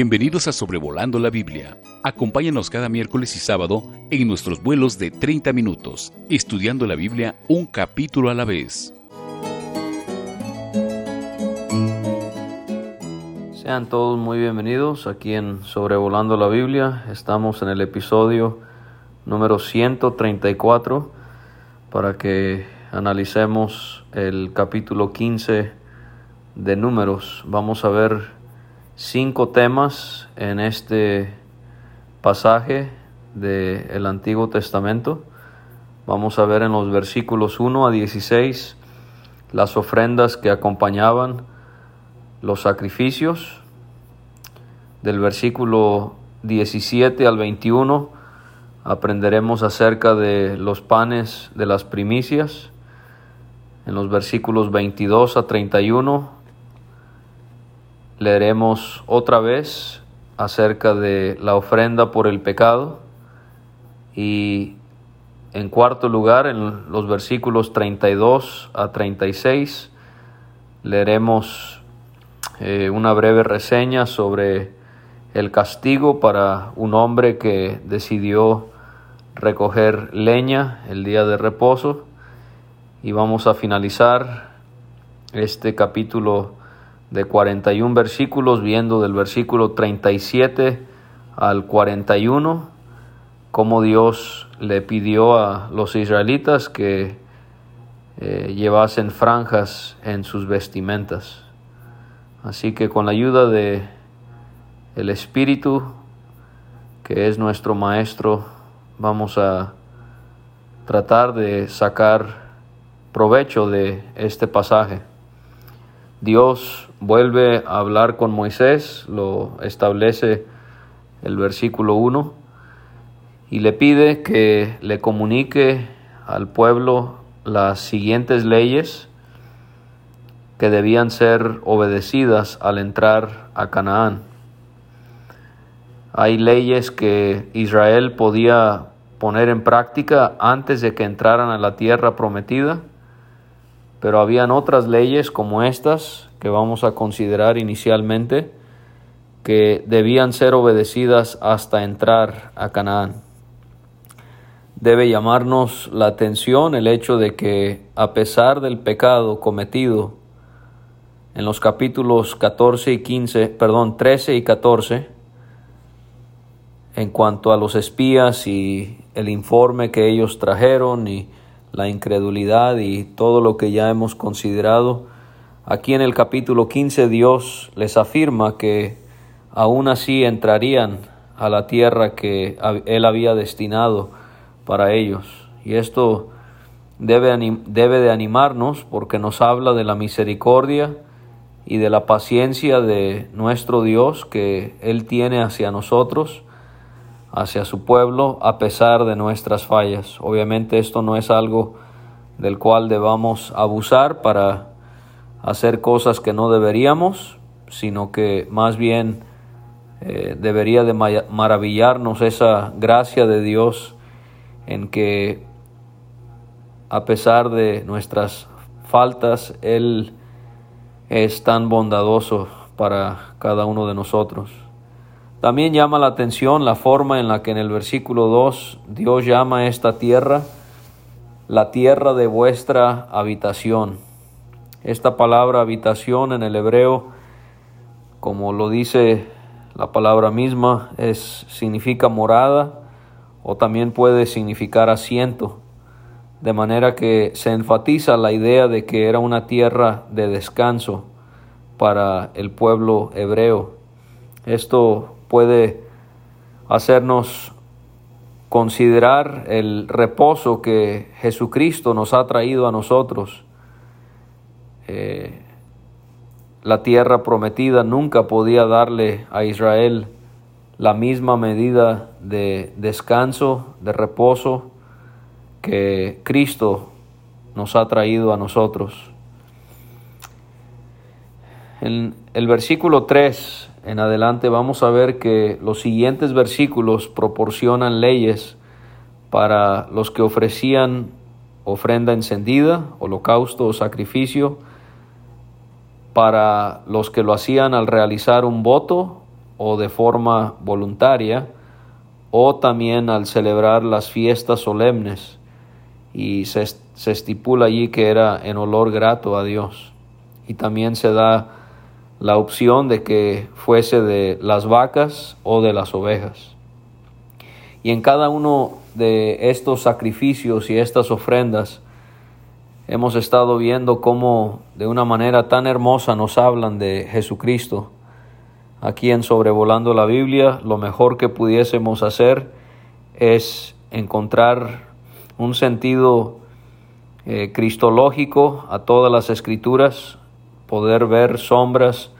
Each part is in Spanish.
Bienvenidos a Sobrevolando la Biblia. Acompáñanos cada miércoles y sábado en nuestros vuelos de 30 minutos, estudiando la Biblia un capítulo a la vez. Sean todos muy bienvenidos aquí en Sobrevolando la Biblia. Estamos en el episodio número 134 para que analicemos el capítulo 15 de números. Vamos a ver cinco temas en este pasaje del Antiguo Testamento. Vamos a ver en los versículos 1 a 16 las ofrendas que acompañaban los sacrificios. Del versículo 17 al 21 aprenderemos acerca de los panes de las primicias. En los versículos 22 a 31 leeremos otra vez acerca de la ofrenda por el pecado. Y en cuarto lugar en los versículos 32 a 36 leeremos eh, una breve reseña sobre el castigo para un hombre que decidió recoger leña el día de reposo. Y vamos a finalizar este capítulo de 41 versículos, viendo del versículo 37 al 41, cómo Dios le pidió a los israelitas que eh, llevasen franjas en sus vestimentas. Así que con la ayuda de el Espíritu, que es nuestro Maestro, vamos a tratar de sacar provecho de este pasaje. Dios vuelve a hablar con Moisés, lo establece el versículo 1, y le pide que le comunique al pueblo las siguientes leyes que debían ser obedecidas al entrar a Canaán. Hay leyes que Israel podía poner en práctica antes de que entraran a la tierra prometida pero habían otras leyes como estas que vamos a considerar inicialmente que debían ser obedecidas hasta entrar a Canaán. Debe llamarnos la atención el hecho de que a pesar del pecado cometido en los capítulos 14 y 15, perdón, 13 y 14, en cuanto a los espías y el informe que ellos trajeron y la incredulidad y todo lo que ya hemos considerado. Aquí en el capítulo 15 Dios les afirma que aún así entrarían a la tierra que Él había destinado para ellos. Y esto debe, debe de animarnos porque nos habla de la misericordia y de la paciencia de nuestro Dios que Él tiene hacia nosotros hacia su pueblo a pesar de nuestras fallas. Obviamente esto no es algo del cual debamos abusar para hacer cosas que no deberíamos, sino que más bien eh, debería de maravillarnos esa gracia de Dios en que a pesar de nuestras faltas, Él es tan bondadoso para cada uno de nosotros. También llama la atención la forma en la que en el versículo 2 Dios llama a esta tierra la tierra de vuestra habitación. Esta palabra habitación en el hebreo, como lo dice la palabra misma, es, significa morada o también puede significar asiento, de manera que se enfatiza la idea de que era una tierra de descanso para el pueblo hebreo. Esto puede hacernos considerar el reposo que Jesucristo nos ha traído a nosotros. Eh, la tierra prometida nunca podía darle a Israel la misma medida de descanso, de reposo que Cristo nos ha traído a nosotros. En el versículo 3 en adelante vamos a ver que los siguientes versículos proporcionan leyes para los que ofrecían ofrenda encendida, holocausto o sacrificio, para los que lo hacían al realizar un voto o de forma voluntaria, o también al celebrar las fiestas solemnes, y se, se estipula allí que era en olor grato a Dios. Y también se da la opción de que fuese de las vacas o de las ovejas. Y en cada uno de estos sacrificios y estas ofrendas hemos estado viendo cómo de una manera tan hermosa nos hablan de Jesucristo. Aquí en Sobrevolando la Biblia, lo mejor que pudiésemos hacer es encontrar un sentido eh, cristológico a todas las escrituras, poder ver sombras,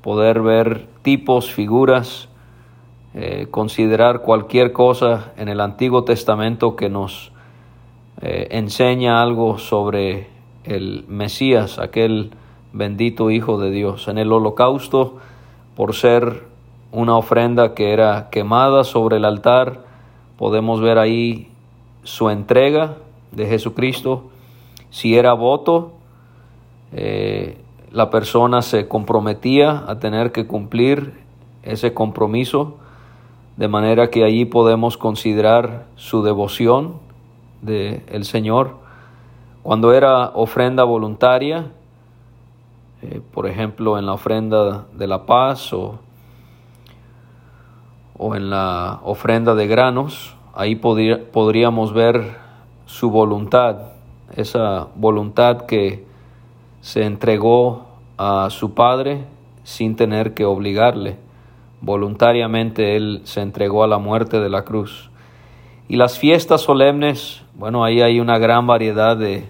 poder ver tipos, figuras, eh, considerar cualquier cosa en el Antiguo Testamento que nos eh, enseña algo sobre el Mesías, aquel bendito Hijo de Dios. En el holocausto, por ser una ofrenda que era quemada sobre el altar, podemos ver ahí su entrega de Jesucristo. Si era voto, eh, la persona se comprometía a tener que cumplir ese compromiso, de manera que allí podemos considerar su devoción del el Señor. Cuando era ofrenda voluntaria, eh, por ejemplo en la ofrenda de la paz o, o en la ofrenda de granos, ahí podríamos ver su voluntad, esa voluntad que se entregó a su padre sin tener que obligarle. Voluntariamente él se entregó a la muerte de la cruz. Y las fiestas solemnes, bueno, ahí hay una gran variedad de,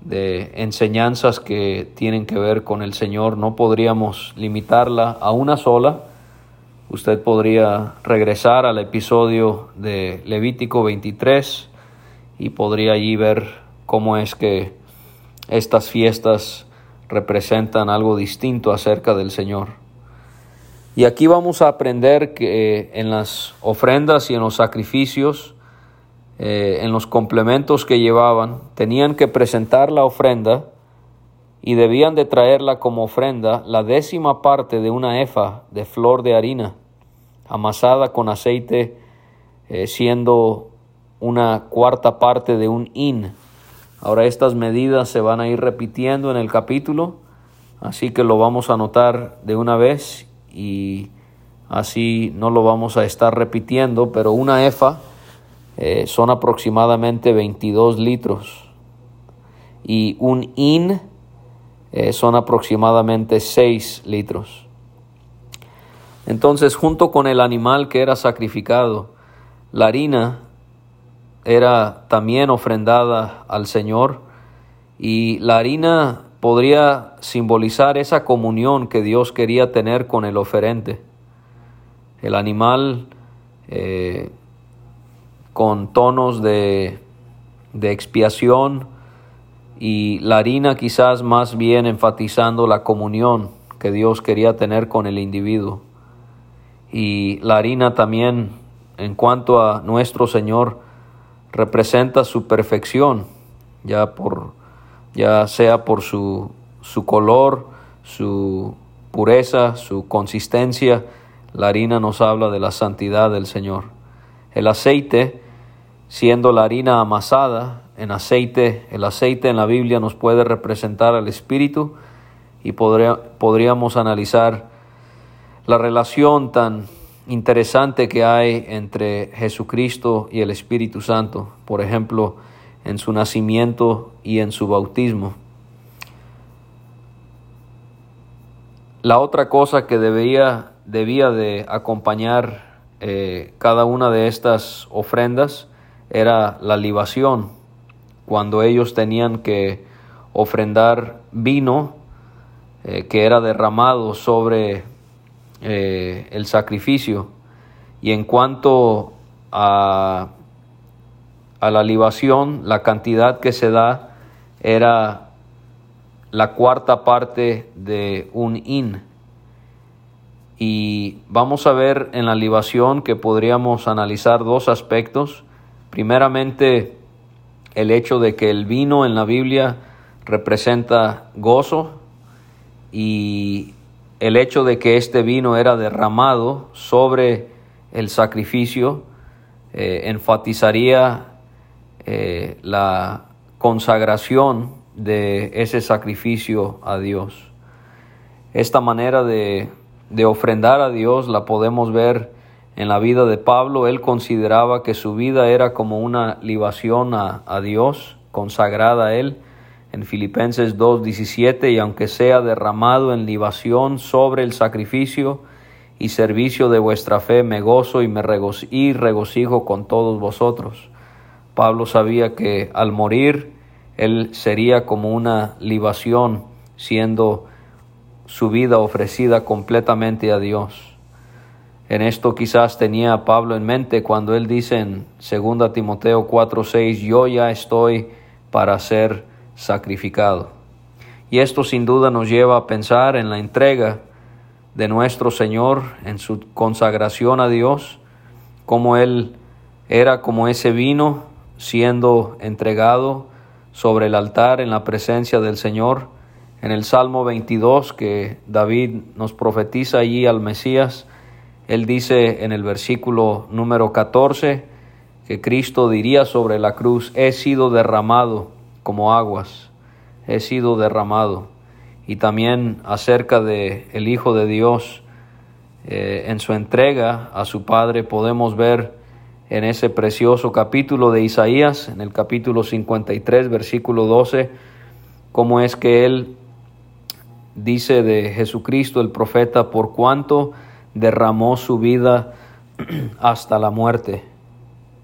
de enseñanzas que tienen que ver con el Señor. No podríamos limitarla a una sola. Usted podría regresar al episodio de Levítico 23 y podría allí ver cómo es que estas fiestas representan algo distinto acerca del Señor. Y aquí vamos a aprender que en las ofrendas y en los sacrificios, eh, en los complementos que llevaban, tenían que presentar la ofrenda y debían de traerla como ofrenda la décima parte de una efa de flor de harina, amasada con aceite, eh, siendo una cuarta parte de un in Ahora estas medidas se van a ir repitiendo en el capítulo, así que lo vamos a anotar de una vez y así no lo vamos a estar repitiendo, pero una EFA eh, son aproximadamente 22 litros y un IN eh, son aproximadamente 6 litros. Entonces, junto con el animal que era sacrificado, la harina era también ofrendada al Señor y la harina podría simbolizar esa comunión que Dios quería tener con el oferente. El animal eh, con tonos de, de expiación y la harina quizás más bien enfatizando la comunión que Dios quería tener con el individuo. Y la harina también en cuanto a nuestro Señor, representa su perfección, ya, por, ya sea por su, su color, su pureza, su consistencia. La harina nos habla de la santidad del Señor. El aceite, siendo la harina amasada en aceite, el aceite en la Biblia nos puede representar al Espíritu y podríamos analizar la relación tan interesante que hay entre Jesucristo y el Espíritu Santo, por ejemplo, en su nacimiento y en su bautismo. La otra cosa que debía, debía de acompañar eh, cada una de estas ofrendas era la libación, cuando ellos tenían que ofrendar vino eh, que era derramado sobre eh, el sacrificio. Y en cuanto a, a la libación, la cantidad que se da era la cuarta parte de un in. Y vamos a ver en la libación que podríamos analizar dos aspectos. Primeramente, el hecho de que el vino en la Biblia representa gozo y el hecho de que este vino era derramado sobre el sacrificio eh, enfatizaría eh, la consagración de ese sacrificio a Dios. Esta manera de, de ofrendar a Dios la podemos ver en la vida de Pablo. Él consideraba que su vida era como una libación a, Dios, consagrada a Él en Filipenses 2.17, y aunque sea derramado en libación sobre el sacrificio y servicio de vuestra fe, me gozo y me y regocijo con todos vosotros. Pablo sabía que al morir, él sería como una libación, siendo su vida ofrecida completamente a Dios. En esto quizás tenía Pablo en mente cuando él dice en 2 Timoteo 4:6, yo ya estoy para ser sacrificado. Y esto sin duda nos lleva a pensar en la entrega de nuestro Señor, en su consagración a Dios, como Él era como ese vino siendo entregado sobre el altar en la presencia del Señor. En el Salmo 22 que David nos profetiza allí al Mesías, él dice en el versículo número 14 que Cristo diría sobre la cruz, he sido derramado como aguas, he sido derramado. Y también acerca de el Hijo de Dios, eh, en su entrega a su Padre podemos ver en ese precioso capítulo de Isaías, en el capítulo 53, versículo 12, cómo es que él dice de Jesucristo el profeta, por cuanto derramó su vida hasta la muerte,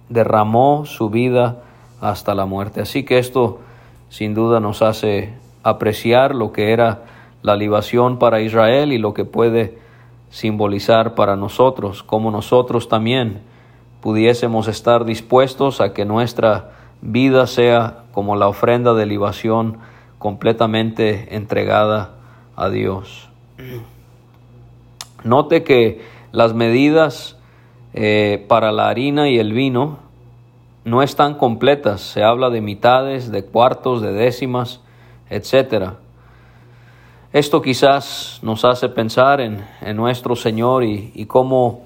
derramó su vida hasta la muerte. Así que esto sin duda nos hace apreciar lo que era la libación para Israel y lo que puede simbolizar para nosotros, como nosotros también pudiésemos estar dispuestos a que nuestra vida sea como la ofrenda de libación completamente entregada a Dios. Note que las medidas eh, para la harina y el vino no están completas. Se habla de mitades, de cuartos, de décimas, etc. Esto quizás nos hace pensar en, nuestro Señor y, y cómo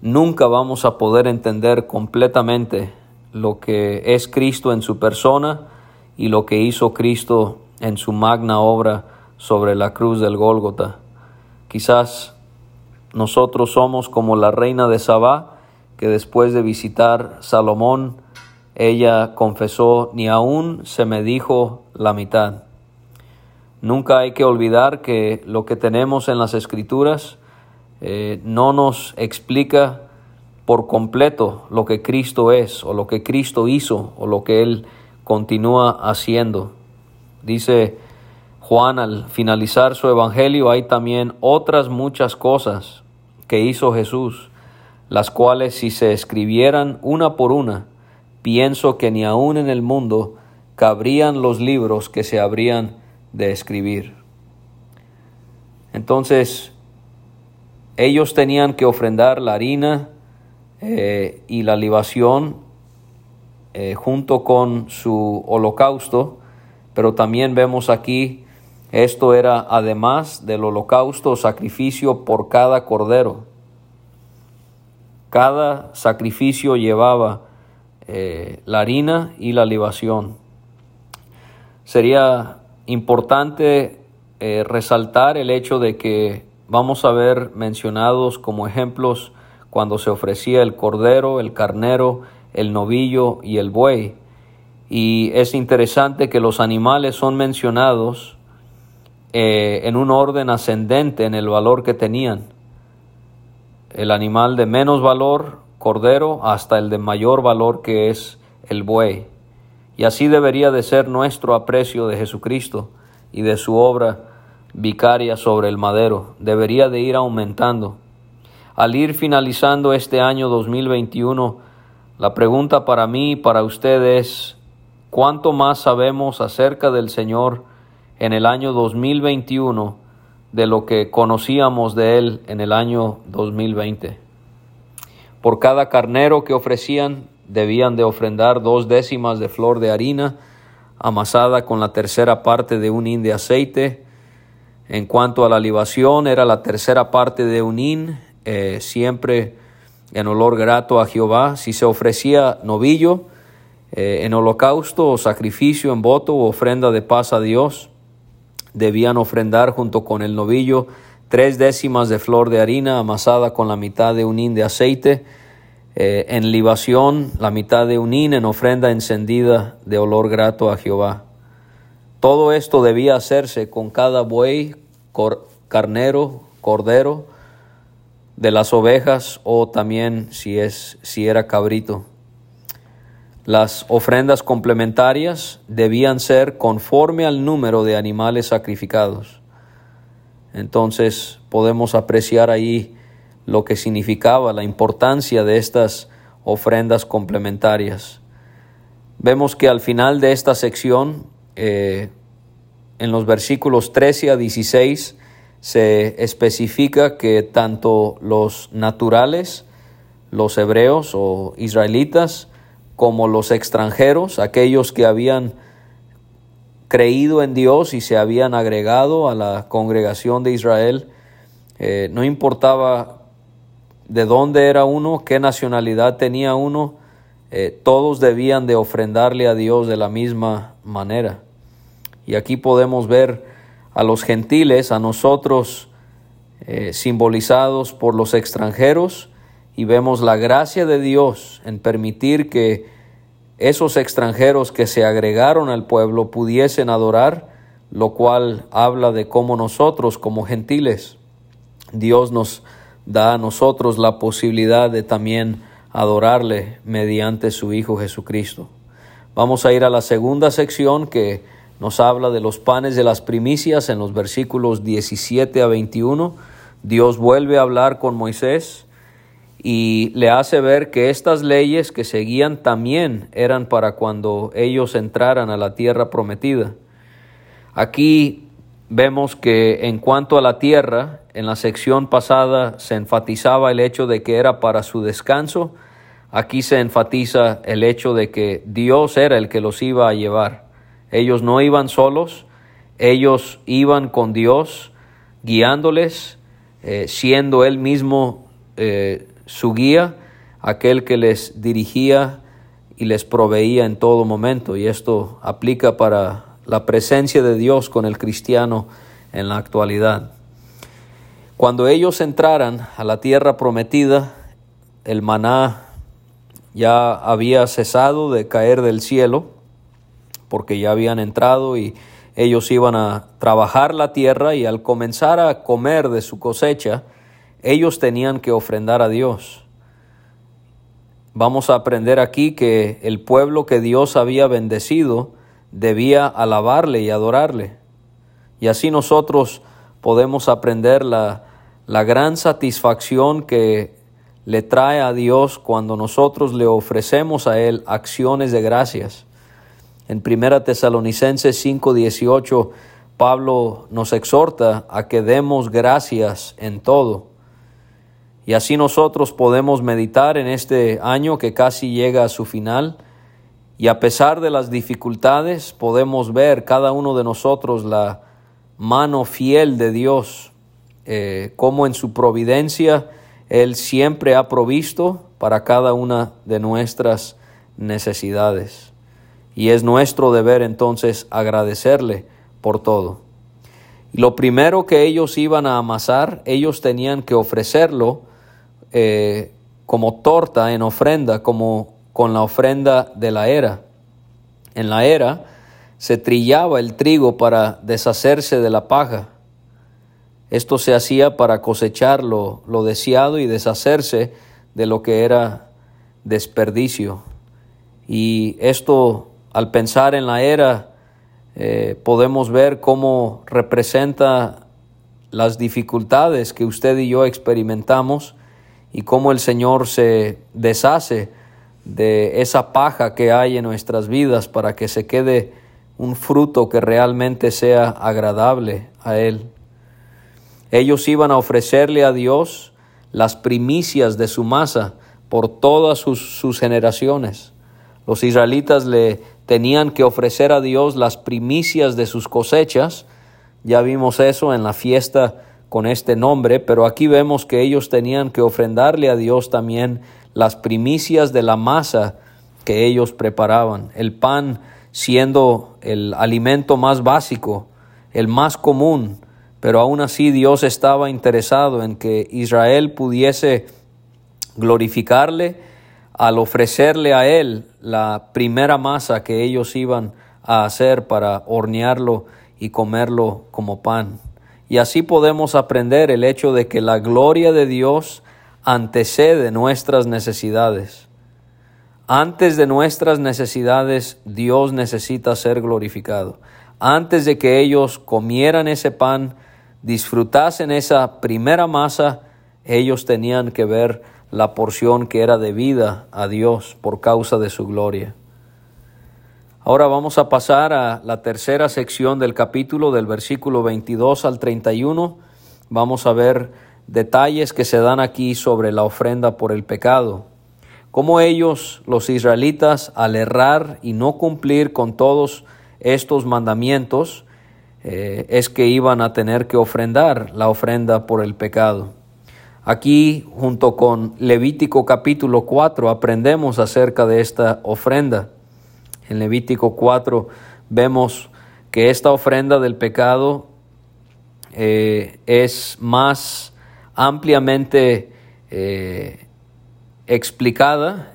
nunca vamos a poder entender completamente lo que es Cristo en su persona y lo que hizo Cristo en su magna obra sobre la cruz del Gólgota. Quizás nosotros somos como la reina de Sabá, que después de visitar Salomón, ella confesó, ni aún se me dijo la mitad. Nunca hay que olvidar que lo que tenemos en las escrituras eh, no nos explica por completo lo que Cristo es o lo que Cristo hizo o lo que Él continúa haciendo. Dice Juan al finalizar su evangelio, hay también otras muchas cosas que hizo Jesús, las cuales si se escribieran una por una, pienso que ni aun en el mundo cabrían los libros que se habrían de escribir. Entonces, ellos tenían que ofrendar la harina eh, y la libación eh, junto con su holocausto, pero también vemos aquí, esto era además del holocausto, sacrificio por cada cordero. Cada sacrificio llevaba eh, la harina y la libación. Sería importante eh, resaltar el hecho de que vamos a ver mencionados como ejemplos cuando se ofrecía el cordero, el carnero, el novillo y el buey. Y es interesante que los animales son mencionados eh, en un orden ascendente en el valor que tenían. El animal de menos valor cordero hasta el de mayor valor que es el buey. Y así debería de ser nuestro aprecio de Jesucristo y de su obra vicaria sobre el madero. Debería de ir aumentando. Al ir finalizando este año 2021, la pregunta para mí y para usted es, ¿cuánto más sabemos acerca del Señor en el año 2021 de lo que conocíamos de Él en el año 2020? Por cada carnero que ofrecían debían de ofrendar dos décimas de flor de harina amasada con la tercera parte de un hin de aceite. En cuanto a la libación, era la tercera parte de unín, eh, siempre en olor grato a Jehová. Si se ofrecía novillo eh, en holocausto o sacrificio, en voto o ofrenda de paz a Dios, debían ofrendar junto con el novillo tres décimas de flor de harina amasada con la mitad de un hin de aceite, eh, en libación la mitad de un hin en ofrenda encendida de olor grato a Jehová. Todo esto debía hacerse con cada buey, carnero, cordero, de las ovejas o también si, es, si era cabrito. Las ofrendas complementarias debían ser conforme al número de animales sacrificados. Entonces podemos apreciar ahí lo que significaba la importancia de estas ofrendas complementarias. Vemos que al final de esta sección, eh, en los versículos 13 a 16, se especifica que tanto los naturales, los hebreos o israelitas, como los extranjeros, aquellos que habían creído en Dios y se habían agregado a la congregación de Israel, eh, no importaba de dónde era uno, qué nacionalidad tenía uno, eh, todos debían de ofrendarle a Dios de la misma manera. Y aquí podemos ver a los gentiles, a nosotros eh, simbolizados por los extranjeros, y vemos la gracia de Dios en permitir que esos extranjeros que se agregaron al pueblo pudiesen adorar, lo cual habla de cómo nosotros como gentiles, Dios nos da a nosotros la posibilidad de también adorarle mediante su Hijo Jesucristo. Vamos a ir a la segunda sección que nos habla de los panes de las primicias en los versículos 17 a 21. Dios vuelve a hablar con Moisés y le hace ver que estas leyes que seguían también eran para cuando ellos entraran a la tierra prometida. Aquí vemos que en cuanto a la tierra, en la sección pasada se enfatizaba el hecho de que era para su descanso, aquí se enfatiza el hecho de que Dios era el que los iba a llevar. Ellos no iban solos, ellos iban con Dios, guiándoles, eh, siendo Él mismo eh, su guía, aquel que les dirigía y les proveía en todo momento. Y esto aplica para la presencia de Dios con el cristiano en la actualidad. Cuando ellos entraran a la tierra prometida, el maná ya había cesado de caer del cielo, porque ya habían entrado y ellos iban a trabajar la tierra y al comenzar a comer de su cosecha, ellos tenían que ofrendar a Dios. Vamos a aprender aquí que el pueblo que Dios había bendecido debía alabarle y adorarle. Y así nosotros podemos aprender la, la gran satisfacción que le trae a Dios cuando nosotros le ofrecemos a Él acciones de gracias. En Primera Tesalonicenses 5:18, Pablo nos exhorta a que demos gracias en todo. Y así nosotros podemos meditar en este año que casi llega a su final y a pesar de las dificultades podemos ver cada uno de nosotros la mano fiel de Dios, eh, como en su providencia Él siempre ha provisto para cada una de nuestras necesidades. Y es nuestro deber entonces agradecerle por todo. Lo primero que ellos iban a amasar, ellos tenían que ofrecerlo eh, como torta en ofrenda, como con la ofrenda de la era. En la era se trillaba el trigo para deshacerse de la paja. Esto se hacía para cosechar lo, deseado y deshacerse de lo que era desperdicio. Y esto, al pensar en la era, eh, podemos ver cómo representa las dificultades que usted y yo experimentamos y cómo el Señor se deshace de esa paja que hay en nuestras vidas para que se quede un fruto que realmente sea agradable a Él. Ellos iban a ofrecerle a Dios las primicias de su masa por todas sus, generaciones. Los israelitas le tenían que ofrecer a Dios las primicias de sus cosechas, Ya vimos eso en la fiesta con este nombre, pero aquí vemos que ellos tenían que ofrendarle a Dios también las primicias de la masa que ellos preparaban, el pan siendo el alimento más básico, el más común, pero aún así Dios estaba interesado en que Israel pudiese glorificarle al ofrecerle a Él la primera masa que ellos iban a hacer para hornearlo y comerlo como pan. Y así podemos aprender el hecho de que la gloria de Dios antecede nuestras necesidades. Antes de nuestras necesidades, Dios necesita ser glorificado. Antes de que ellos comieran ese pan, disfrutasen esa primera masa, ellos tenían que ver la porción que era debida a Dios por causa de su gloria. Ahora vamos a pasar a la tercera sección del capítulo del versículo 22 al 31. Vamos a ver detalles que se dan aquí sobre la ofrenda por el pecado. Cómo ellos, los israelitas, al errar y no cumplir con todos estos mandamientos, eh, es que iban a tener que ofrendar la ofrenda por el pecado. Aquí, junto con Levítico capítulo 4, aprendemos acerca de esta ofrenda. En Levítico 4 vemos que esta ofrenda del pecado eh, es más ampliamente eh, explicada,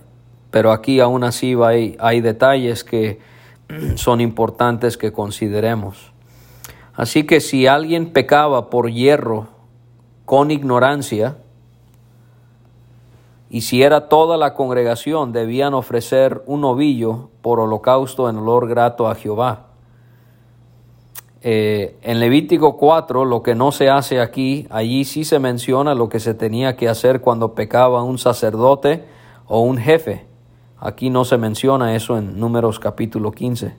pero aquí aún así hay, hay detalles que son importantes que consideremos. Así que si alguien pecaba por hierro con ignorancia, y si era toda la congregación, debían ofrecer un ovillo por holocausto en olor grato a Jehová. Eh, en Levítico 4, lo que no se hace aquí, allí sí se menciona lo que se tenía que hacer cuando pecaba un sacerdote o un jefe. Aquí no se menciona eso en Números capítulo 15.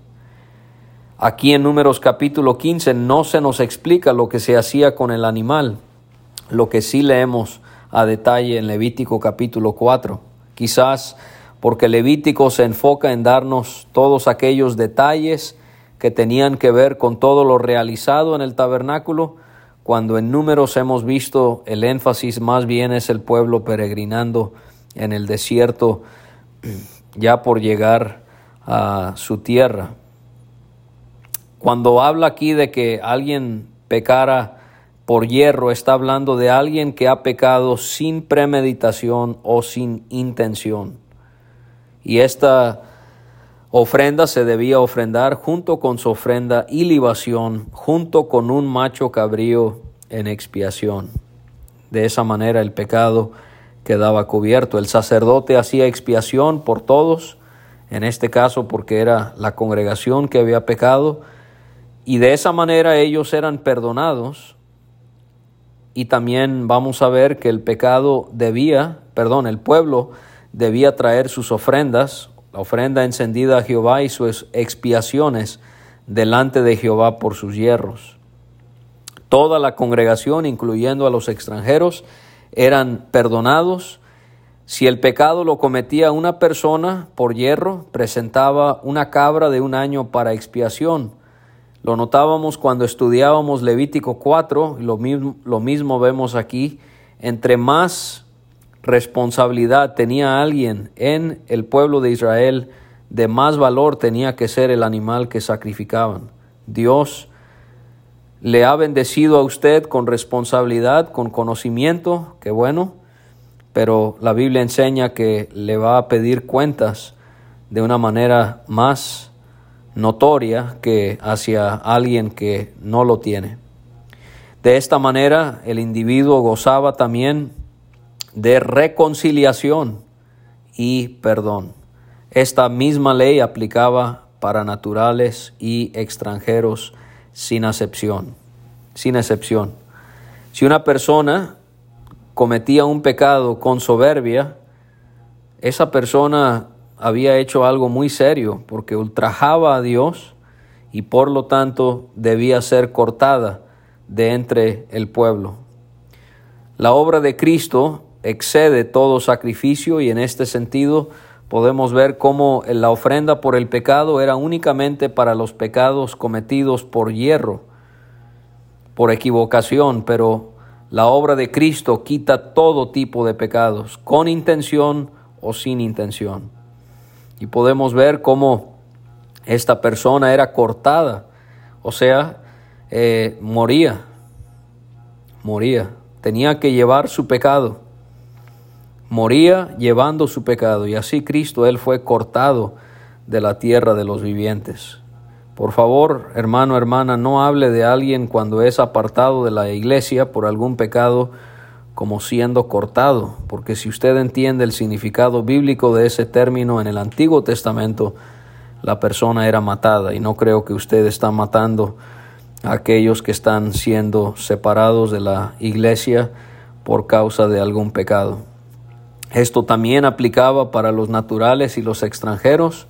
Aquí en Números capítulo 15 no se nos explica lo que se hacía con el animal, lo que sí leemos a detalle en Levítico capítulo 4. Quizás porque Levítico se enfoca en darnos todos aquellos detalles que tenían que ver con todo lo realizado en el tabernáculo, cuando en números hemos visto el énfasis más bien es el pueblo peregrinando en el desierto ya por llegar a su tierra. Cuando habla aquí de que alguien pecara por hierro está hablando de alguien que ha pecado sin premeditación o sin intención. Y esta ofrenda se debía ofrendar junto con su ofrenda y libación, junto con un macho cabrío en expiación. De esa manera el pecado quedaba cubierto. El sacerdote hacía expiación por todos, en este caso porque era la congregación que había pecado, y de esa manera ellos eran perdonados y también vamos a ver que el pecado debía, perdón, el pueblo debía traer sus ofrendas, la ofrenda encendida a Jehová y sus expiaciones delante de Jehová por sus hierros. Toda la congregación, incluyendo a los extranjeros, eran perdonados. Si el pecado lo cometía una persona por hierro, presentaba una cabra de un año para expiación lo notábamos cuando estudiábamos Levítico 4, lo mismo, lo mismo vemos aquí. Entre más responsabilidad tenía alguien en el pueblo de Israel, de más valor tenía que ser el animal que sacrificaban. Dios le ha bendecido a usted con responsabilidad, con conocimiento, qué bueno, pero la Biblia enseña que le va a pedir cuentas de una manera más notoria que hacia alguien que no lo tiene. De esta manera el individuo gozaba también de reconciliación y perdón. Esta misma ley aplicaba para naturales y extranjeros sin excepción. Sin excepción. Si una persona cometía un pecado con soberbia, esa persona había hecho algo muy serio porque ultrajaba a Dios y por lo tanto debía ser cortada de entre el pueblo. La obra de Cristo excede todo sacrificio y en este sentido podemos ver cómo la ofrenda por el pecado era únicamente para los pecados cometidos por hierro. por equivocación, pero la obra de Cristo quita todo tipo de pecados, con intención o sin intención. Y podemos ver cómo esta persona era cortada, o sea, eh, moría, moría, tenía que llevar su pecado, moría llevando su pecado, y así Cristo, Él fue cortado de la tierra de los vivientes. Por favor, hermano, hermana, no hable de alguien cuando es apartado de la iglesia por algún pecado como siendo cortado, porque si usted entiende el significado bíblico de ese término en el Antiguo Testamento, la persona era matada y no creo que usted está matando a aquellos que están siendo separados de la iglesia por causa de algún pecado. Esto también aplicaba para los naturales y los extranjeros,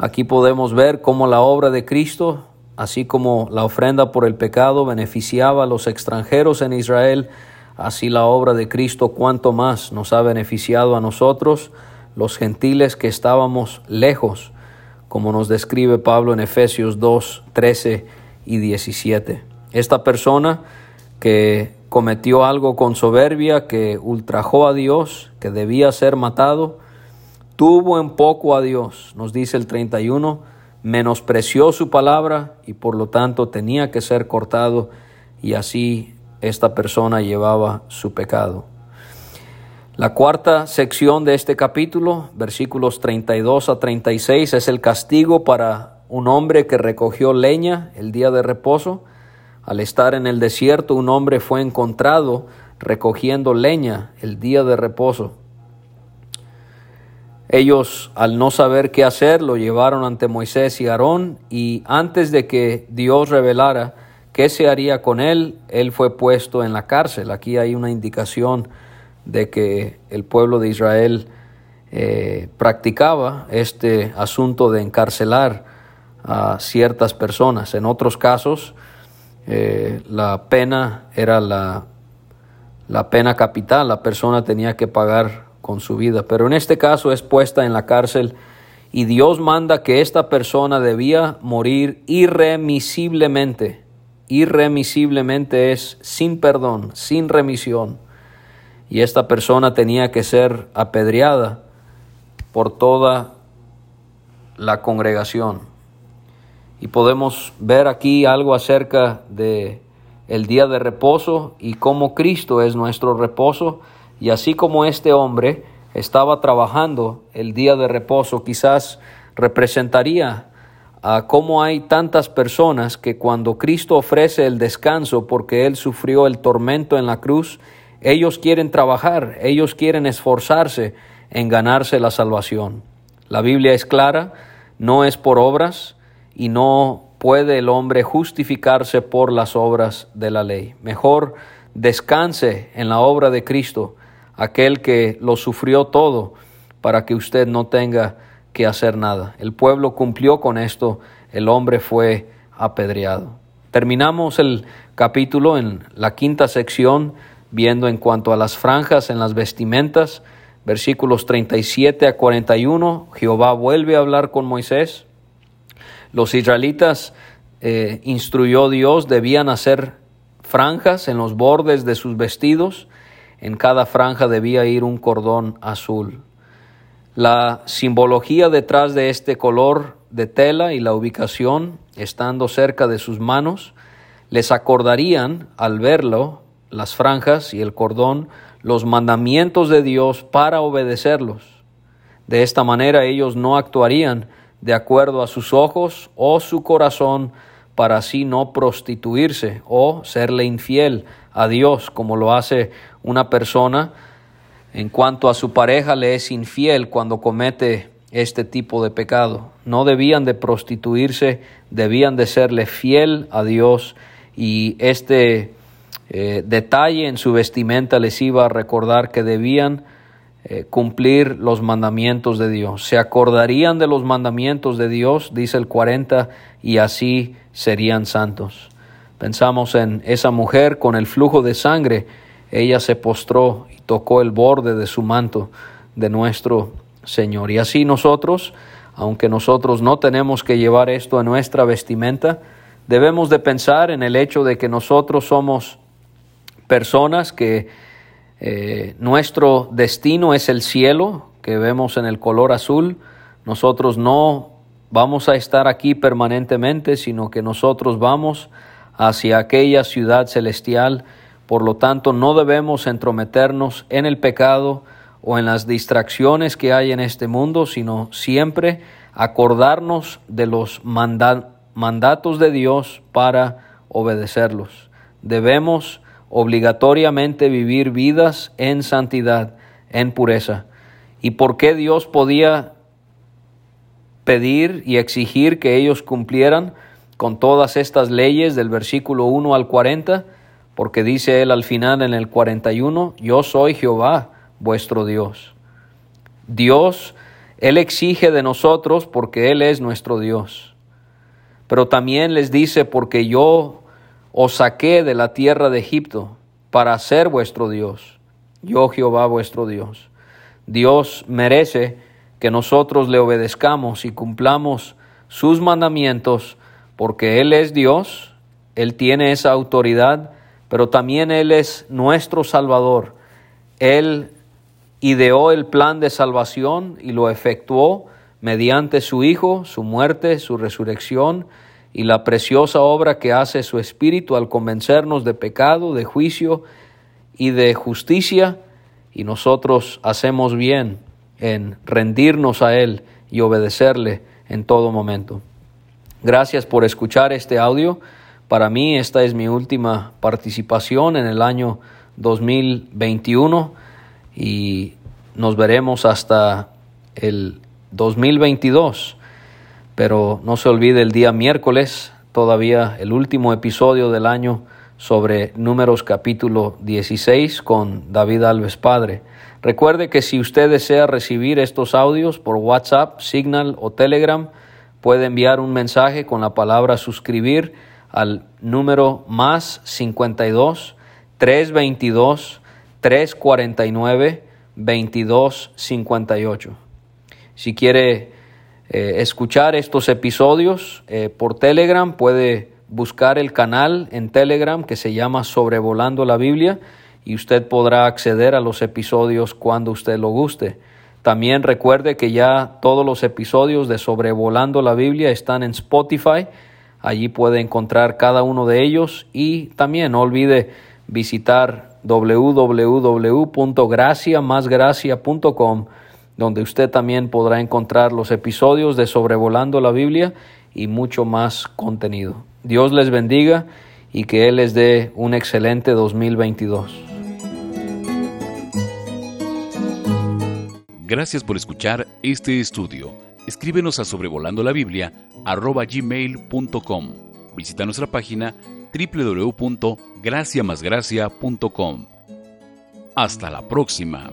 Aquí podemos ver cómo la obra de Cristo, así como la ofrenda por el pecado beneficiaba a los extranjeros en Israel, así la obra de Cristo cuanto más nos ha beneficiado a nosotros, los gentiles que estábamos lejos, como nos describe Pablo en Efesios 2, 13 y 17. Esta persona que cometió algo con soberbia, que ultrajó a Dios, que debía ser matado, tuvo en poco a Dios, nos dice el 31, menospreció su palabra y por lo tanto tenía que ser cortado y así esta persona llevaba su pecado. La cuarta sección de este capítulo, versículos 32 a 36, es el castigo para un hombre que recogió leña el día de reposo. Al estar en el desierto, un hombre fue encontrado recogiendo leña el día de reposo. Ellos, al no saber qué hacer, lo llevaron ante Moisés y Aarón y antes de que Dios revelara qué se haría con él, él fue puesto en la cárcel. Aquí hay una indicación de que el pueblo de Israel eh, practicaba este asunto de encarcelar a ciertas personas. En otros casos, eh, la pena era la, la pena capital, la persona tenía que pagar con su vida. Pero en este caso es puesta en la cárcel y Dios manda que esta persona debía morir irremisiblemente. Irremisiblemente es sin perdón, sin remisión. Y esta persona tenía que ser apedreada por toda la congregación. Y podemos ver aquí algo acerca de el día de reposo y cómo Cristo es nuestro reposo y así como este hombre estaba trabajando el día de reposo, quizás representaría a cómo hay tantas personas que cuando Cristo ofrece el descanso porque Él sufrió el tormento en la cruz, ellos quieren trabajar, ellos quieren esforzarse en ganarse la salvación. La Biblia es clara, no es por obras y no puede el hombre justificarse por las obras de la ley. Mejor descanse en la obra de Cristo aquel que lo sufrió todo para que usted no tenga hacer nada. El pueblo cumplió con esto, el hombre fue apedreado. Terminamos el capítulo en la quinta sección viendo en cuanto a las franjas en las vestimentas, versículos 37 a 41, Jehová vuelve a hablar con Moisés. Los israelitas, eh, instruyó Dios, debían hacer franjas en los bordes de sus vestidos en cada franja debía ir un cordón azul. La simbología detrás de este color de tela y la ubicación, estando cerca de sus manos, les acordarían al verlo, las franjas y el cordón, los mandamientos de Dios para obedecerlos. De esta manera ellos no actuarían de acuerdo a sus ojos o su corazón para así no prostituirse o serle infiel a Dios como lo hace una persona en cuanto a su pareja le es infiel cuando comete este tipo de pecado. No debían de prostituirse, debían de serle fiel a Dios y este eh, detalle en su vestimenta les iba a recordar que debían eh, cumplir los mandamientos de Dios. Se acordarían de los mandamientos de Dios, dice el 40, y así serían santos. Pensamos en esa mujer con el flujo de sangre. Ella se postró tocó el borde de su manto de nuestro Señor. Y así nosotros, aunque nosotros no tenemos que llevar esto a nuestra vestimenta, debemos de pensar en el hecho de que nosotros somos personas que eh, nuestro destino es el cielo, que vemos en el color azul. Nosotros no vamos a estar aquí permanentemente, sino que nosotros vamos hacia aquella ciudad celestial. Por lo tanto, no debemos entrometernos en el pecado o en las distracciones que hay en este mundo, sino siempre acordarnos de los mandatos de Dios para obedecerlos. Debemos obligatoriamente vivir vidas en santidad, en pureza. ¿Y por qué Dios podía pedir y exigir que ellos cumplieran con todas estas leyes del versículo 1 al 40? Porque dice él al final en el 41, yo soy Jehová, vuestro Dios. Dios, Él exige de nosotros porque Él es nuestro Dios. Pero también les dice, porque yo os saqué de la tierra de Egipto para ser vuestro Dios. Yo Jehová vuestro Dios. Dios merece que nosotros le obedezcamos y cumplamos sus mandamientos porque Él es Dios, Él tiene esa autoridad, pero también Él es nuestro Salvador. Él ideó el plan de salvación y lo efectuó mediante su Hijo, su muerte, su resurrección y la preciosa obra que hace su Espíritu al convencernos de pecado, de juicio y de justicia, y nosotros hacemos bien en rendirnos a Él y obedecerle en todo momento. Gracias por escuchar este audio. Para mí esta es mi última participación en el año 2021 y nos veremos hasta el 2022. Pero no se olvide el día miércoles, todavía el último episodio del año sobre números capítulo 16 con David Alves Padre. Recuerde que si usted desea recibir estos audios por WhatsApp, Signal o Telegram, puede enviar un mensaje con la palabra suscribir al número más 52 322 349 2258. Si quiere eh, escuchar estos episodios eh, por Telegram, puede buscar el canal en Telegram que se llama Sobrevolando la Biblia y usted podrá acceder a los episodios cuando usted lo guste. También recuerde que ya todos los episodios de Sobrevolando la Biblia están en Spotify. Allí puede encontrar cada uno de ellos y también no olvide visitar www.graciamasgracia.com donde usted también podrá encontrar los episodios de Sobrevolando la Biblia y mucho más contenido. Dios les bendiga y que Él les dé un excelente 2022. Gracias por escuchar este estudio. Escríbenos a sobrevolando la Biblia. Visita nuestra página www.graciamasgracia.com. Hasta la próxima.